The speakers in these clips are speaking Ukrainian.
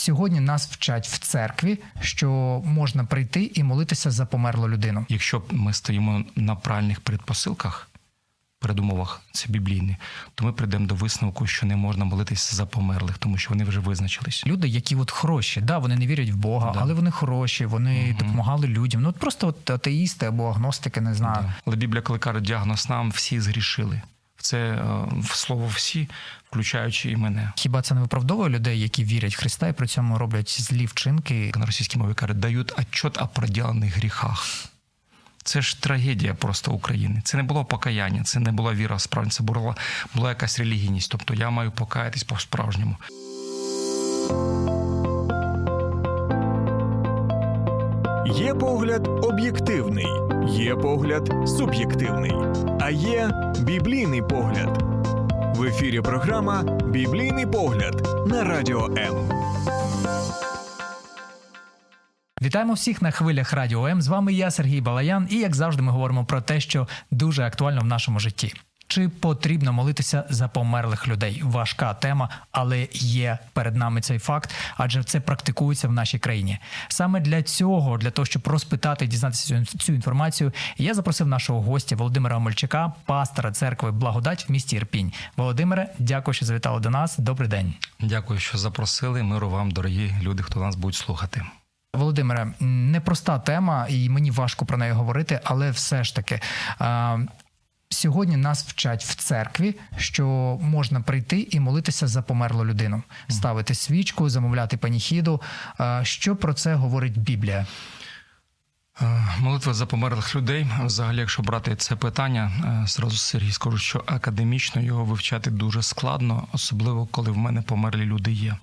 Сьогодні нас вчать в церкві, що можна прийти і молитися за померлу людину. Якщо ми стоїмо на правильних предпосилках, передумовах це біблійні, то ми прийдемо до висновку, що не можна молитися за померлих, тому що вони вже визначились. Люди, які от хороші, да, вони не вірять в Бога, Да. але вони хороші, вони угу. допомагали людям. Ну от просто от атеїсти або агностики, не знаю. Да. Але Біблія, коли каже діагноз нам, всі згрішили. Це е, в слово всі, включаючи і мене. Хіба це не виправдовує людей, які вірять в Христа і при цьому роблять злі вчинки? На російській мові кажуть, дають отчет о проділених гріхах. Це ж трагедія просто України. Це не було покаяння, це не була віра справді, це була, була якась релігійність. Тобто я маю покаятись по-справжньому. Є погляд об'єктивний, є погляд суб'єктивний, а є біблійний погляд. В ефірі програма Біблійний погляд на радіо М. Вітаємо всіх на хвилях Радіо М. З вами я, Сергій Балаян, і як завжди, ми говоримо про те, що дуже актуально в нашому житті. Чи потрібно молитися за померлих людей? Важка тема, але є перед нами цей факт, адже це практикується в нашій країні. Саме для цього, для того, щоб розпитати і дізнатися цю, цю інформацію, я запросив нашого гостя Володимира Омельчака, пастора церкви Благодать в місті Ірпінь. Володимире, дякую, що завітали до нас. Добрий день. Дякую, що запросили. Миру вам, дорогі люди, хто нас будуть слухати. Володимире, непроста тема, і мені важко про неї говорити, але все ж таки. Сьогодні нас вчать в церкві, що можна прийти і молитися за померлу людину, ставити свічку, замовляти паніхіду. Що про це говорить Біблія? Молитва за померлих людей. Взагалі, якщо брати це питання, зразу Сергій скажу, що академічно його вивчати дуже складно, особливо коли в мене померлі люди є.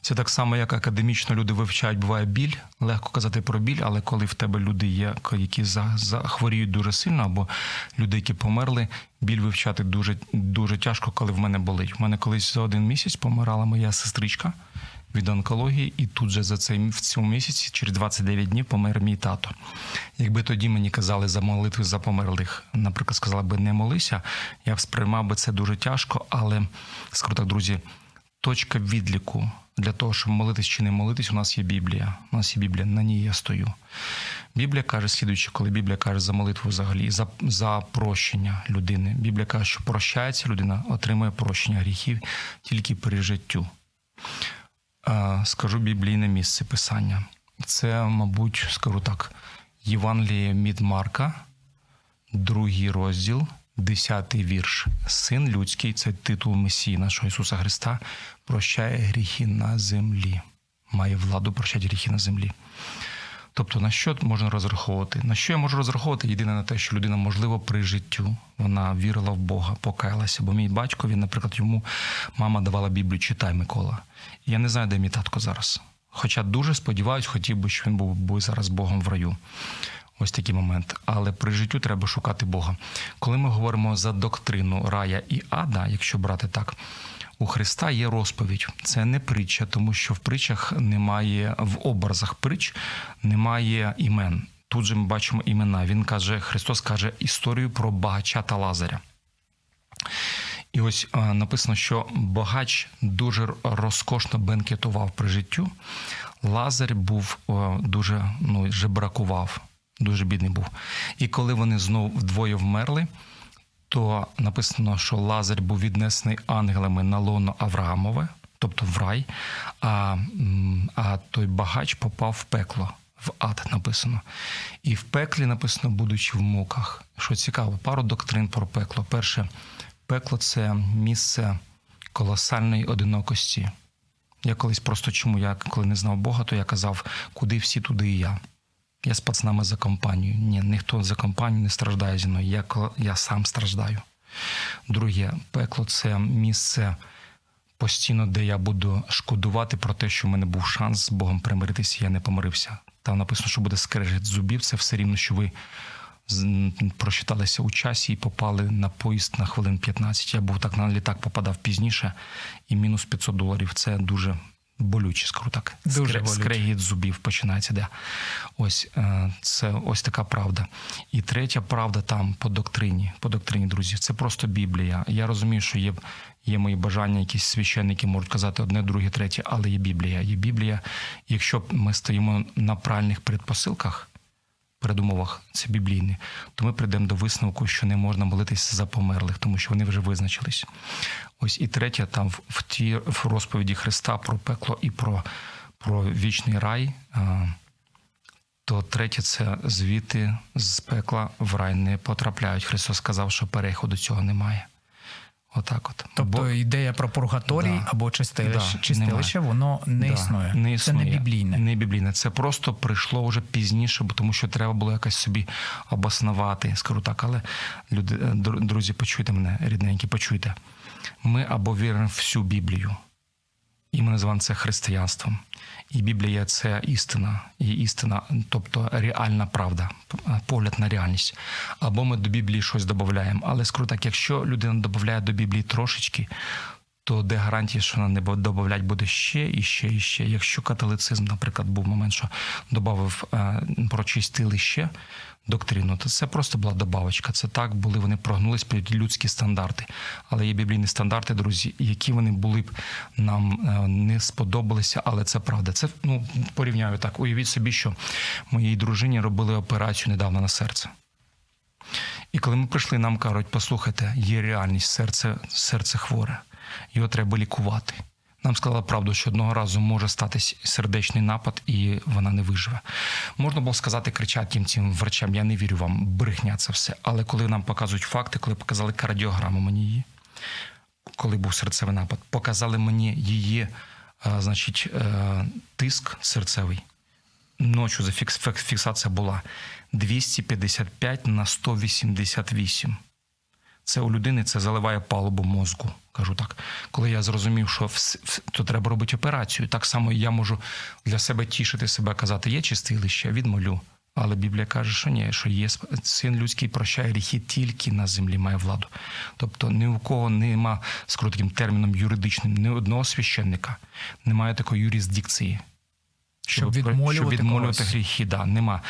Це так само, як академічно люди вивчають, буває біль. Легко казати про біль, але коли в тебе люди є, які захворіють дуже сильно, або люди, які померли, біль вивчати дуже дуже тяжко, коли в мене болить. У мене колись за один місяць помирала моя сестричка від онкології, і тут же за цей в цьому місяці, через 29 днів, помер мій тато. Якби тоді мені казали за молитви за померлих, наприклад, сказали би не молися, я б сприймав би це дуже тяжко, але скажу так, друзі точка відліку для того, щоб молитись чи не молитись, у нас є Біблія. У нас є Біблія, на ній я стою. Біблія каже, слідуючи, коли Біблія каже за молитву взагалі, за за прощення людини. Біблія каже, що прощається людина, отримує прощення гріхів тільки при життю. Скажу біблійне місце писання. Це, мабуть, скажу так, Євангеліє від Марка, другий розділ. Десятий вірш. Син людський це титул Месії нашого Ісуса Христа, прощає гріхи на землі, має владу прощати гріхи на землі. Тобто, на що можна розраховувати? На що я можу розраховувати? Єдине на те, що людина, можливо, при життю вона вірила в Бога, покаялася. Бо мій батько, він, наприклад, йому мама давала Біблію, читай Микола. Я не знаю, де мій татко зараз. Хоча дуже сподіваюся, хотів би, щоб він був би зараз Богом в раю. Ось такий момент. Але при життю треба шукати Бога. Коли ми говоримо за доктрину рая і ада, якщо брати так, у Христа є розповідь. Це не притча, тому що в притчах немає, в образах притч немає імен. Тут же ми бачимо імена. Він каже, Христос каже історію про багача та Лазаря. І ось написано, що багач дуже розкошно бенкетував при життю. Лазар був дуже ну, жебракував дуже бідний був. І коли вони знову вдвоє вмерли, то написано, що Лазар був віднесений ангелами на лоно Авраамове, тобто в рай, а, а той багач попав в пекло. В ад написано. І в пеклі написано, будучи в муках. Що цікаво, пару доктрин про пекло. Перше, пекло це місце колосальної одинокості. Я колись просто чому я коли не знав Бога, то я казав, куди всі, туди і я. Я з пацанами за компанію. Ні, ніхто за компанію не страждає зі мною. Я, я сам страждаю. Друге, пекло це місце постійно, де я буду шкодувати про те, що в мене був шанс з Богом примиритися, я не помирився. Там написано, що буде скрежет зубів. Це все рівно, що ви прочиталися у часі і попали на поїзд на хвилин 15. Я був так на літак, попадав пізніше, і мінус 500 доларів це дуже болюче, скажу так. Дуже болюче. Скрегіт зубів починається. Да. Ось е, це ось така правда. І третя правда там по доктрині. По доктрині, друзі, це просто Біблія. Я розумію, що є, є мої бажання, якісь священники можуть казати одне, друге, третє, але є Біблія. Є Біблія. Якщо ми стоїмо на правильних предпосилках, передумовах це біблійні, то ми прийдемо до висновку, що не можна молитися за померлих, тому що вони вже визначились. Ось і третє, там в, в тій в розповіді Христа про пекло і про, про вічний рай. То третє це звідти з пекла в рай не потрапляють. Христос сказав, що переходу цього немає. Отак от. Тобто Бо- ідея про пургаторій Да. або чистилище, Да, чистилище воно не, Да, існує. не Це не біблійне. Не біблійне. Це просто прийшло вже пізніше, бо тому що треба було якось собі обоснувати, скажу так. Але люди, е, друзі, почуйте мене, рідненькі, почуйте. Ми або віримо всю Біблію, і ми називаємо це християнством. І Біблія це істина, і істина, тобто реальна правда, погляд на реальність. Або ми до Біблії щось додаємо. Але скажу так, якщо людина додає до Біблії трошечки, то де гарантія, що вона не додавати буде ще і ще і ще. Якщо католицизм, наприклад, був момент, що додав прочистили ще доктрину, то це просто була добавочка. Це так були, вони прогнулись під людські стандарти. Але є біблійні стандарти, друзі, які вони були б нам е, не сподобалися, але це правда. Це ну порівняю так. Уявіть собі, що моїй дружині робили операцію недавно на серце. І коли ми прийшли, нам кажуть, послухайте, є реальність, серце, серце хворе, його треба лікувати. Нам сказали правду, що одного разу може статись сердечний напад, і вона не виживе. Можна було сказати, кричати їм цим врачам, я не вірю вам, брехня це все. Але коли нам показують факти, коли показали кардіограму мені її, коли був серцевий напад, показали мені її, а, значить, е, тиск серцевий. Ночі зафікс- фіксація була 255 на 188. Це у людини це заливає палубу мозку. Кажу так. Коли я зрозумів, що то треба робити операцію, так само я можу для себе тішити себе, казати, є чистилище, відмолю. Але Біблія каже, що ні, що є син людський прощає гріхи тільки на землі має владу. Тобто ні у кого нема, скажу таким терміном юридичним, ні одного священника, немає такої юрисдикції. Щоб відмолювати щоб відмолювати гріхи, да, нема.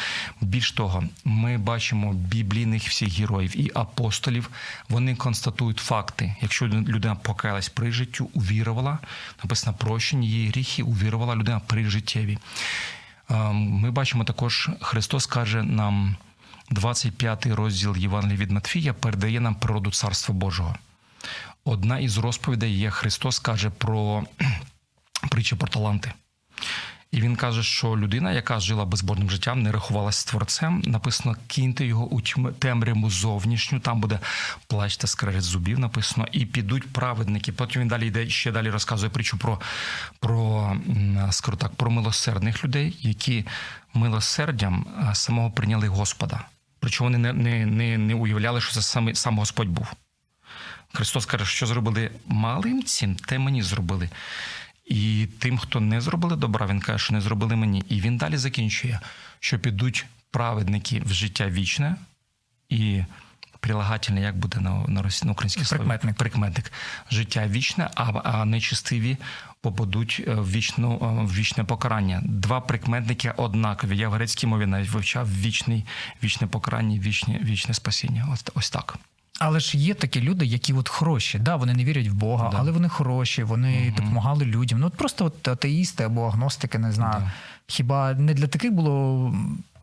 Більш того, ми бачимо біблійних всіх героїв і апостолів. Вони констатують факти. Якщо людина покаялась при життю, увірувала, написано прощення її гріхи, увірувала людина при життєві. Е, Ми бачимо також, Христос каже нам, 25 розділ Євангелія від Матфія передає нам природу Царства Божого. Одна із розповідей є Христос каже про притчу про таланти. І він каже, що людина, яка жила безбожним життям, не рахувалася з творцем. Написано, киньте його у темряву зовнішню, там буде плач та скрежет зубів. Написано, і підуть праведники. Потім він далі йде ще далі розказує притчу про, про скажу так, про милосердних людей, які милосердям самого прийняли Господа. Причому вони не, не, не, не уявляли, що це саме сам Господь був. Христос каже, що зробили малим цим, те мені зробили. І тим, хто не зробили добра, він каже, що не зробили мені. І він далі закінчує, що підуть праведники в життя вічне і прилагательне, як буде на, на, росі- на українській слові? Прикметник. Прикметник. Життя вічне, а, а нечистиві попадуть е, в, вічну, е, в вічне покарання. Два прикметники однакові. Я в грецькій мові навіть вивчав вічний, вічне покарання, вічне, вічне спасіння. Ось, ось так. Але ж є такі люди, які от хороші. Да, вони не вірять в Бога, Да. але вони хороші, вони допомагали людям. Ну от просто от атеїсти або агностики, не знаю. Да. Хіба не для таких було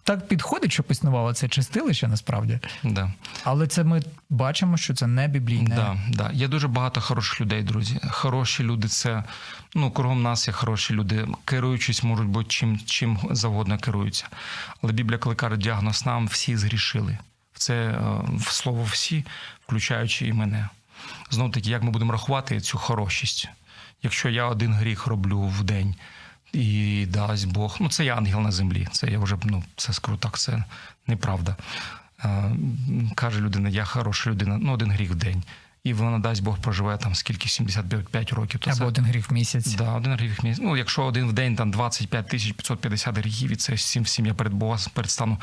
так підходить, щоб існувало це чистилище насправді? Да. Але це ми бачимо, що це не біблійне. Да, да. Є дуже багато хороших людей, друзі. Хороші люди це ну, кругом нас є хороші люди. Керуючись, можуть бути чим, чим завгодно керуються. Але Біблія, коли каже діагноз нам, всі згрішили. Це е, в слово всі, включаючи і мене. Знов таки, як ми будемо рахувати цю хорошість? Якщо я один гріх роблю в день, і дасть Бог, ну це я ангел на землі. Це я вже ну, це скажу так, це неправда. Е, Каже людина, я хороша людина, ну один гріх в день. І вона дасть Бог проживе там скільки 75 років. То Або це, один гріх в місяць. Да, один гріх в місяць. Ну, якщо один в день там 25 тисяч 550 гріхів, і це всім всім я перед Богом предстану.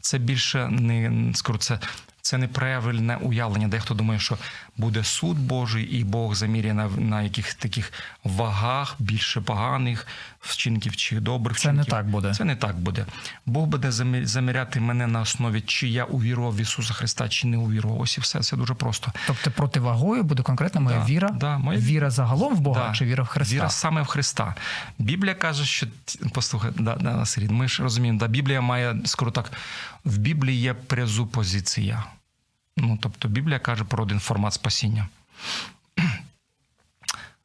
Це більше не скажу, це Це неправильне уявлення. Дехто думає, що буде суд Божий, і Бог заміряє на, на яких таких вагах більше поганих вчинків чи добрих Це вчинків. не так буде. Це не так буде. Бог буде заміряти мене на основі, чи я увірував в Ісуса Христа, чи не увірував. Ось і все. Це дуже просто. Тобто противагою буде конкретно моя Да, віра, да, моя- віра загалом в Бога Да. чи віра в Христа? Віра саме в Христа. Біблія каже, що послухай, да, да, Сергій, ми ж розуміємо, да, Біблія має, скажу так, в Біблії є презупозиція. Ну, тобто Біблія каже про один формат спасіння.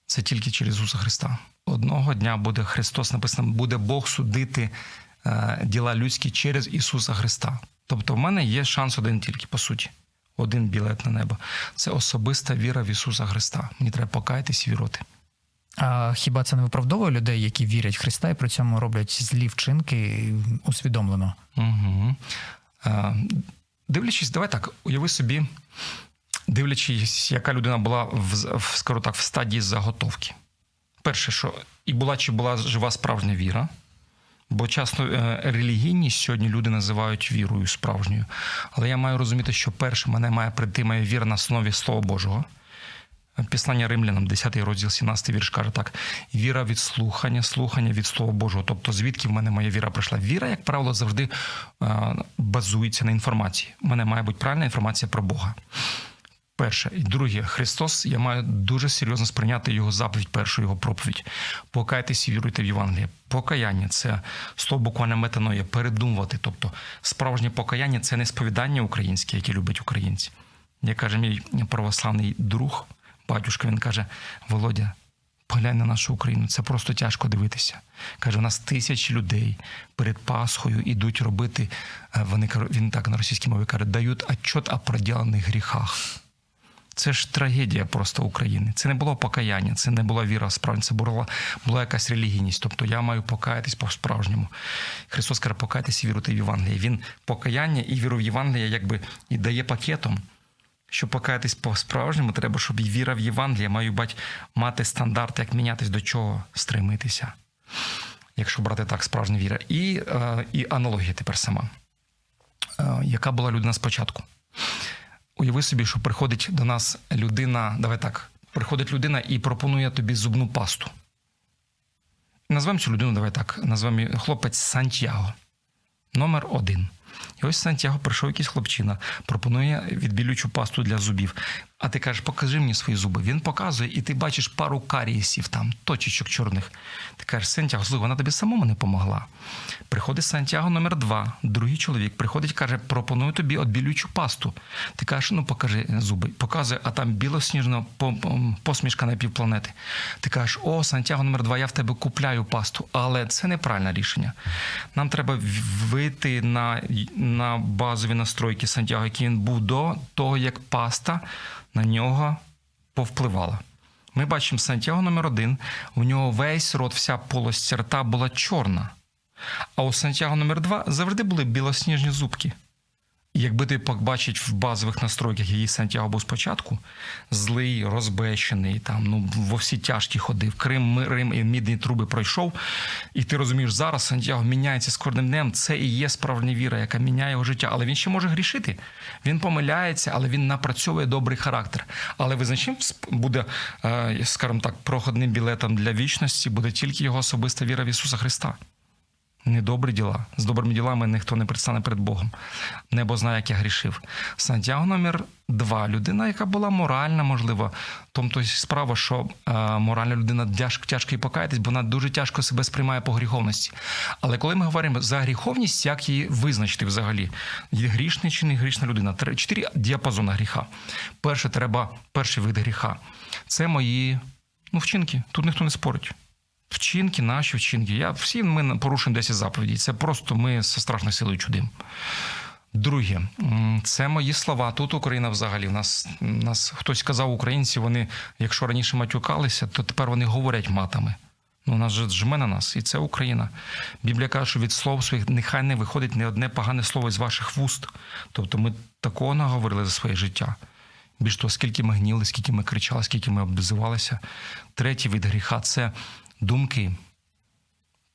Це тільки через Ісуса Христа. Одного дня буде Христос, написано, буде Бог судити е, діла людські через Ісуса Христа. Тобто, в мене є шанс один тільки, по суті. Один білет на небо. Це особиста віра в Ісуса Христа. Мені треба покаятись і вірити. А хіба це не виправдовує людей, які вірять в Христа і при цьому роблять злі вчинки усвідомлено? Угу. Е, дивлячись, давай так, уяви собі, дивлячись, яка людина була в, скажу так, в стадії заготовки. Перше, що і була чи була жива справжня віра. Бо часто е, релігійність сьогодні люди називають вірою справжньою. Але я маю розуміти, що перше мене має прийти моя віра на основі Слова Божого. Післання римлянам, 10 розділ, 17 вірш каже так: віра від слухання, слухання від Слова Божого. Тобто, звідки в мене моя віра прийшла? Віра, як правило, завжди е, базується на інформації. У мене має бути правильна інформація про Бога. Перше. І друге, Христос, я маю дуже серйозно сприйняти його заповідь, першу його проповідь. Покайтесь і віруйте в Євангеліє. Покаяння це слово буквально метаноє, передумувати. Тобто, справжнє покаяння це не сповідання українське, яке люблять українці. Як каже мій православний друг, батюшка, він каже: Володя, поглянь на нашу Україну, це просто тяжко дивитися. Каже, у нас тисячі людей перед Пасхою ідуть робити. е, Вони він так на російській мові каже, дають отчет о проділених гріхах. Це ж трагедія просто України. Це не було покаяння, це не була віра справді, це була, була якась релігійність. Тобто я маю покаятись по-справжньому. Христос каже, покайтесь і віруйте в Євангеліє. Він покаяння і віру в Євангеліє якби і дає пакетом. Щоб покаятись по-справжньому, треба, щоб і віра в Євангеліє маю бать, мати стандарт, як мінятись до чого стремитися. Якщо брати так, справжня віра. І, е, і аналогія тепер сама. Е, яка була людина спочатку? Уяви собі, що приходить до нас людина, давай так, приходить людина і пропонує тобі зубну пасту. Назвемо цю людину, давай так, назвемо хлопець Сантьяго. Номер один. І ось Сантьяго прийшов якийсь хлопчина, пропонує відбілючу пасту для зубів. А ти кажеш, покажи мені свої зуби. Він показує, і ти бачиш пару карієсів там, точечок чорних. Ти кажеш, Сантьяго, слухай, вона тобі самому не помогла. Приходить Сантьяго номер два, другий чоловік приходить, каже, пропоную тобі відбілючу пасту. Ти кажеш, ну покажи зуби. Показує, а там білосніжна по- по- посмішка на півпланети. Ти кажеш, о, Сантьяго номер два, я в тебе купляю пасту. Але це неправильне рішення. Нам треба вийти на, на базові настройки Сантьяго, який він був до того, як паста на нього повпливала. Ми бачимо Сантьяго номер один, у нього весь рот, вся полость рта була чорна. А у Сантьяго номер 2 завжди були білосніжні зубки. Якби ти побачить в базових настройках, який Сантьяго був спочатку, злий, розбещений, там, ну, во всі тяжкі ходив, Крим, Рим і мідні труби пройшов. І ти розумієш, зараз Сантьяго міняється з кожним днем. Це і є справжня віра, яка міняє його життя. Але він ще може грішити. Він помиляється, але він напрацьовує добрий характер. Але визначним сп- буде, е, скажімо так, проходним білетом для вічності буде тільки його особиста віра в Ісуса Христа. Не добрі діла. З добрими ділами ніхто не предстане перед Богом. Небо знає, як я грішив. Сантьяго номер два. Людина, яка була моральна, можливо. Тобто справа, що е, моральна людина тяжко, тяжко їй покаятись, бо вона дуже тяжко себе сприймає по гріховності. Але коли ми говоримо за гріховність, як її визначити взагалі? Є грішний чи не грішна людина? Чотири діапазони гріха. Перше, треба, перший вид гріха. Це мої ну, вчинки. Тут ніхто не спорить. Вчинки, наші вчинки. Я, всі ми порушуємо 10 заповідей. Це просто ми зі страшною силою чудим. Друге, це мої слова. Тут Україна взагалі. У нас, нас хтось казав, українці, вони, якщо раніше матюкалися, то тепер вони говорять матами. Ну, нас же жме на нас, і це Україна. Біблія каже, що від слов своїх нехай не виходить не одне погане слово з ваших вуст. Тобто ми такого наговорили за своє життя. Більш того, скільки ми гніли, скільки ми кричали, скільки ми обзивалися. Третій від гріха це думки.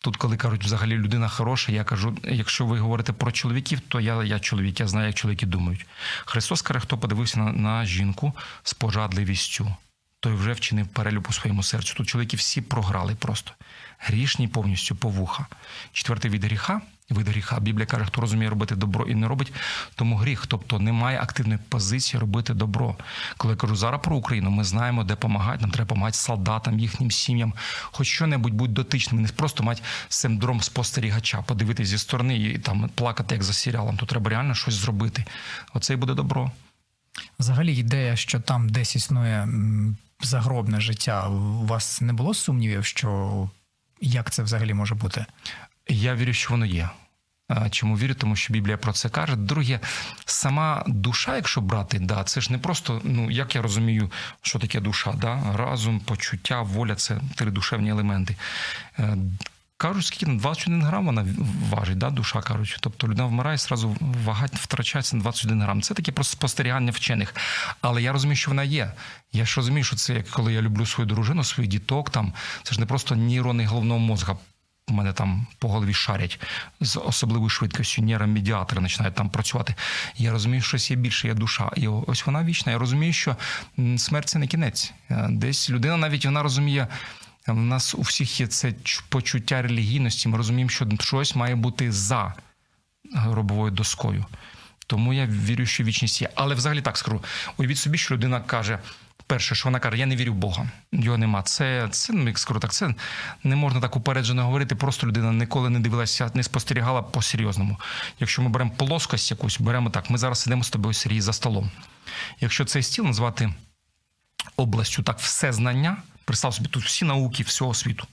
Тут, коли кажуть, взагалі людина хороша, я кажу, якщо ви говорите про чоловіків, то я я чоловік, я знаю, як чоловіки думають. Христос каже, хто подивився на, на жінку з пожадливістю, той вже вчинив перелюб у своєму серцю. Тут чоловіки всі програли просто. Грішні повністю по вуха. Четвертий від гріха вид гріха. Біблія каже, хто розуміє робити добро і не робить, тому гріх. Тобто немає активної позиції робити добро. Коли я кажу зараз про Україну, ми знаємо, де допомагати. Нам треба допомагати солдатам, їхнім сім'ям, хоч що-небудь будь дотичним, не просто мати синдром спостерігача, подивитися зі сторони і там плакати як за серіалом. Тут треба реально щось зробити. Оце і буде добро. Взагалі, ідея, що там десь існує загробне життя. У вас не було сумнівів, що як це взагалі може бути? Я вірю, що воно є. Чому вірю? Тому що Біблія про це каже. Друге, сама душа, якщо брати, да, це ж не просто, ну як я розумію, що таке душа, да? разум, почуття, воля це три душевні елементи. Кажуть, скільки 21 грам вона важить, да, душа кажуть. Тобто людина вмирає, зразу вага втрачається на 21 грам. Це таке просто спостерігання вчених. Але я розумію, що вона є. Я ж розумію, що це як коли я люблю свою дружину, свій діток, там це ж не просто нейрони головного мозга у мене там по голові шарять з особливою швидкістю, нейромедіатори починають там працювати. Я розумію, що щось є більше, є душа. І ось вона вічна. Я розумію, що смерть це не кінець. Е, десь людина навіть вона розуміє. У нас у всіх є це почуття релігійності. Ми розуміємо, що щось має бути за гробовою доскою. Тому я вірю, що вічність є. Але взагалі так скажу. Уявіть собі, що людина каже: перше, що вона каже, я не вірю в Бога. Його нема. Це це ну, як скажу так, це не можна так упереджено говорити. Просто людина ніколи не дивилася, не спостерігала по-серйозному. Якщо ми беремо плоскость якусь, беремо так. Ми зараз сидимо з тобою Сергій, за столом. Якщо цей стіл назвати областю так, все знання, представ собі, тут всі науки всього світу.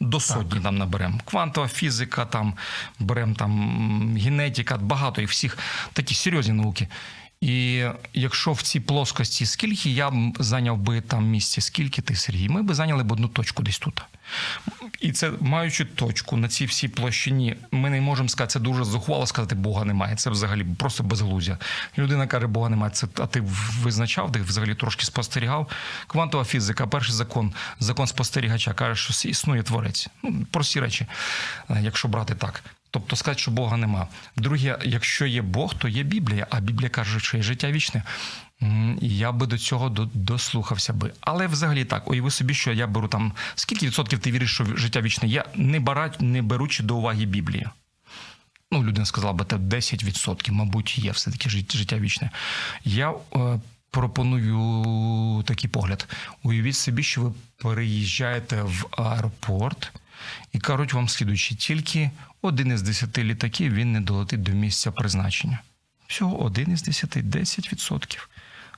До сотні так. там наберемо. Квантова фізика, там беремо там генетика, багато і всіх такі серйозні науки. І якщо в цій плоскості, скільки я б зайняв би там місце, скільки ти, Сергій, ми б зайняли б одну точку десь тут. І це маючи точку на цій всій площині, ми не можемо сказати, це дуже зухвало сказати, Бога немає. Це взагалі просто безглуздя. Людина каже, Бога немає. Це а ти визначав, ти взагалі трошки спостерігав. Квантова фізика, перший закон, закон спостерігача, каже, що існує творець. Ну, Прості речі, якщо брати так. Тобто сказати, що Бога нема. Друге, якщо є Бог, то є Біблія, а Біблія каже, що є життя вічне. Я би до цього дослухався би. Але взагалі так, уяви собі, що я беру там скільки відсотків ти віриш, що життя вічне є, не барать, не беручи до уваги Біблію. Ну, людина сказала би, це 10%, мабуть, є все-таки життя вічне. Я е, пропоную такий погляд. Уявіть собі, що ви переїжджаєте в аеропорт і кажуть вам слідуючи, тільки один із десяти літаків він не долетить до місця призначення. Всього один із десяти, 10%.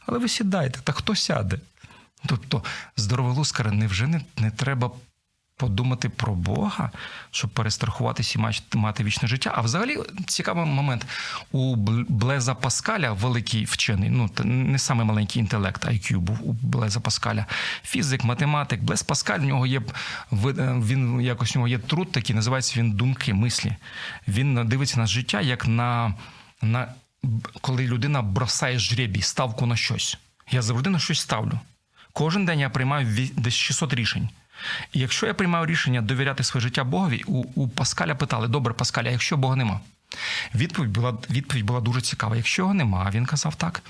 Але ви сідаєте, та хто сяде? Тобто, здоровий лускар, невже не, не треба подумати про Бога, щоб перестрахуватися і мати вічне життя. А взагалі цікавий момент у Блеза Паскаля, великий вчений, ну не саме маленький інтелект, IQ був у Блеза Паскаля, фізик, математик. Блез Паскаль в нього є він якось у нього є труд, такий називається він думки, мислі. Він дивиться на життя як на, на коли людина бросає жребій, ставку на щось. Я завжди на щось ставлю. Кожен день я приймаю десь 600 рішень. І якщо я приймаю рішення довіряти своє життя Богові, у у Паскаля питали: добре, Паскаля, якщо Бога нема? Відповідь була відповідь була дуже цікава. Якщо його нема, він казав так.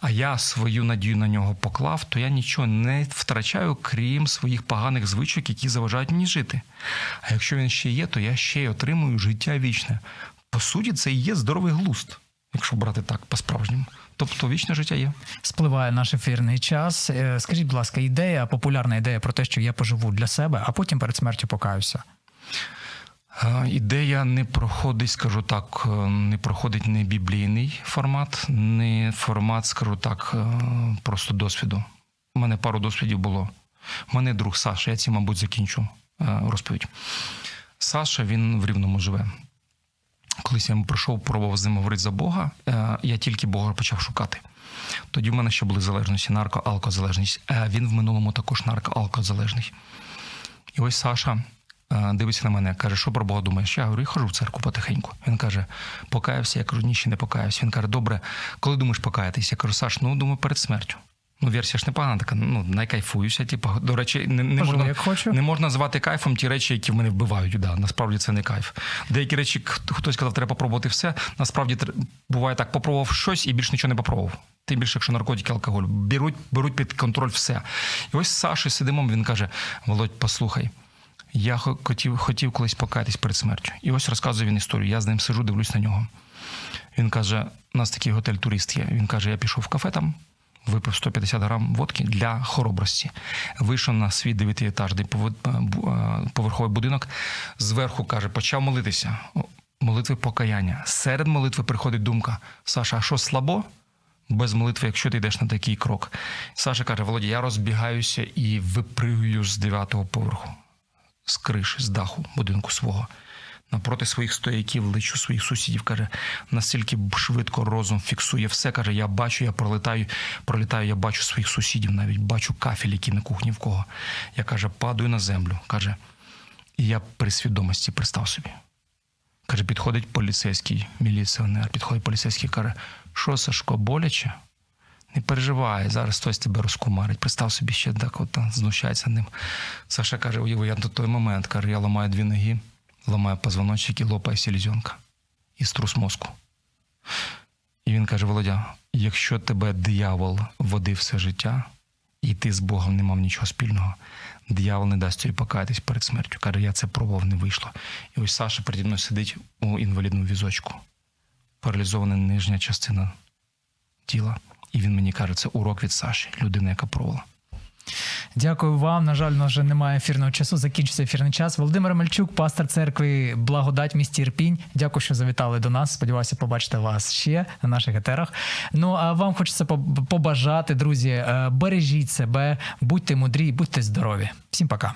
А я свою надію на нього поклав, то я нічого не втрачаю, крім своїх поганих звичок, які заважають мені жити. А якщо він ще є, то я ще й отримую життя вічне. По суті, це і є здоровий глузд, якщо брати так по-справжньому. Тобто вічне життя є. Спливає наш ефірний час. Е, скажіть, будь ласка, ідея, популярна ідея про те, що я поживу для себе, а потім перед смертю покаюся. Ідея не проходить, скажу так, е, не проходить не біблійний формат, не формат, скажу так, е, просто досвіду. У мене пару досвідів було. У мене друг Саша, я ці, мабуть, закінчу розповідь. Саша він в Рівному живе. Колись я прийшов, пробував з ним говорити за Бога, е, я тільки Бога почав шукати. Тоді в мене ще були залежності, нарко-алкозалежність. Е, він в минулому також нарко-алкозалежний. І ось Саша е, дивиться на мене, каже, що про Бога думаєш? Я говорю, я хожу в церкву потихеньку. Він каже, покаявся. Я кажу, ні, ще не покаявся. Він каже, добре, коли думаєш покаятись? Я кажу, Саш, ну думаю, перед смертю. Ну, версія ж непогана, така, ну, найкайфуюся. Типу, до речі, не, не, Поживу, можна, як хочу. не можна звати кайфом ті речі, які в мене вбивають. Да, насправді це не кайф. Деякі речі, хто- хтось сказав, треба попробувати все. Насправді буває так, попробував щось і більше нічого не попробував. Тим більше, якщо наркотики, алкоголь. Беруть, беруть під контроль все. І ось з Сашою сидимо, він каже: Володь, послухай. Я хотів, хотів колись покаятись перед смертю. І ось розказує він історію. Я з ним сижу, дивлюсь на нього. Він каже: у нас такий готель турист є. Він каже: я пішов в кафе там, випив 150 грам водки для хоробрості. Вийшов на свій дев'ятиетажний пове- е, поверховий будинок. Зверху каже, почав молитися. Молитви покаяння. Серед молитви приходить думка: Саша, а що слабо? Без молитви, якщо ти йдеш на такий крок. Саша каже: Володя, я розбігаюся і випригую з дев'ятого поверху, з криші, з даху будинку свого. Напроти своїх стояків лечу своїх сусідів. каже, настільки швидко розум фіксує все. каже, я бачу, я пролетаю, пролітаю, я бачу своїх сусідів, навіть бачу кафель, який на кухні в кого. Я каже, падаю на землю. каже, і я при свідомості пристав собі. Каже, підходить поліцейський міліціонер, підходить поліцейський, каже, що Сашко, боляче? Не переживай, зараз хтось тебе розкумарить. Представ собі ще так, от знущається ним. Саша каже: уяви, я до той момент, каже, я ламаю дві ноги, ламаю позвоночник і лопаю селезенка і струс мозку. І він каже: Володя, якщо тебе диявол водив все життя, і ти з Богом не мав нічого спільного, диявол не дасть тобі покаятись перед смертю. Каже, я це пробував, не вийшло. І ось Саша переді мною сидить у інвалідному візочку, паралізована нижня частина тіла. І він мені каже, це урок від Саші, людина, яка пробувала. Дякую вам. На жаль, у нас вже немає ефірного часу. Закінчиться ефірний час. Володимир Мельчук, пастор церкви Благодать місті Ірпінь. Дякую, що завітали до нас. Сподіваюся, побачити вас ще на наших етерах. Ну а вам хочеться побажати, друзі, е, бережіть себе, будьте мудрі, будьте здорові. Всім пока.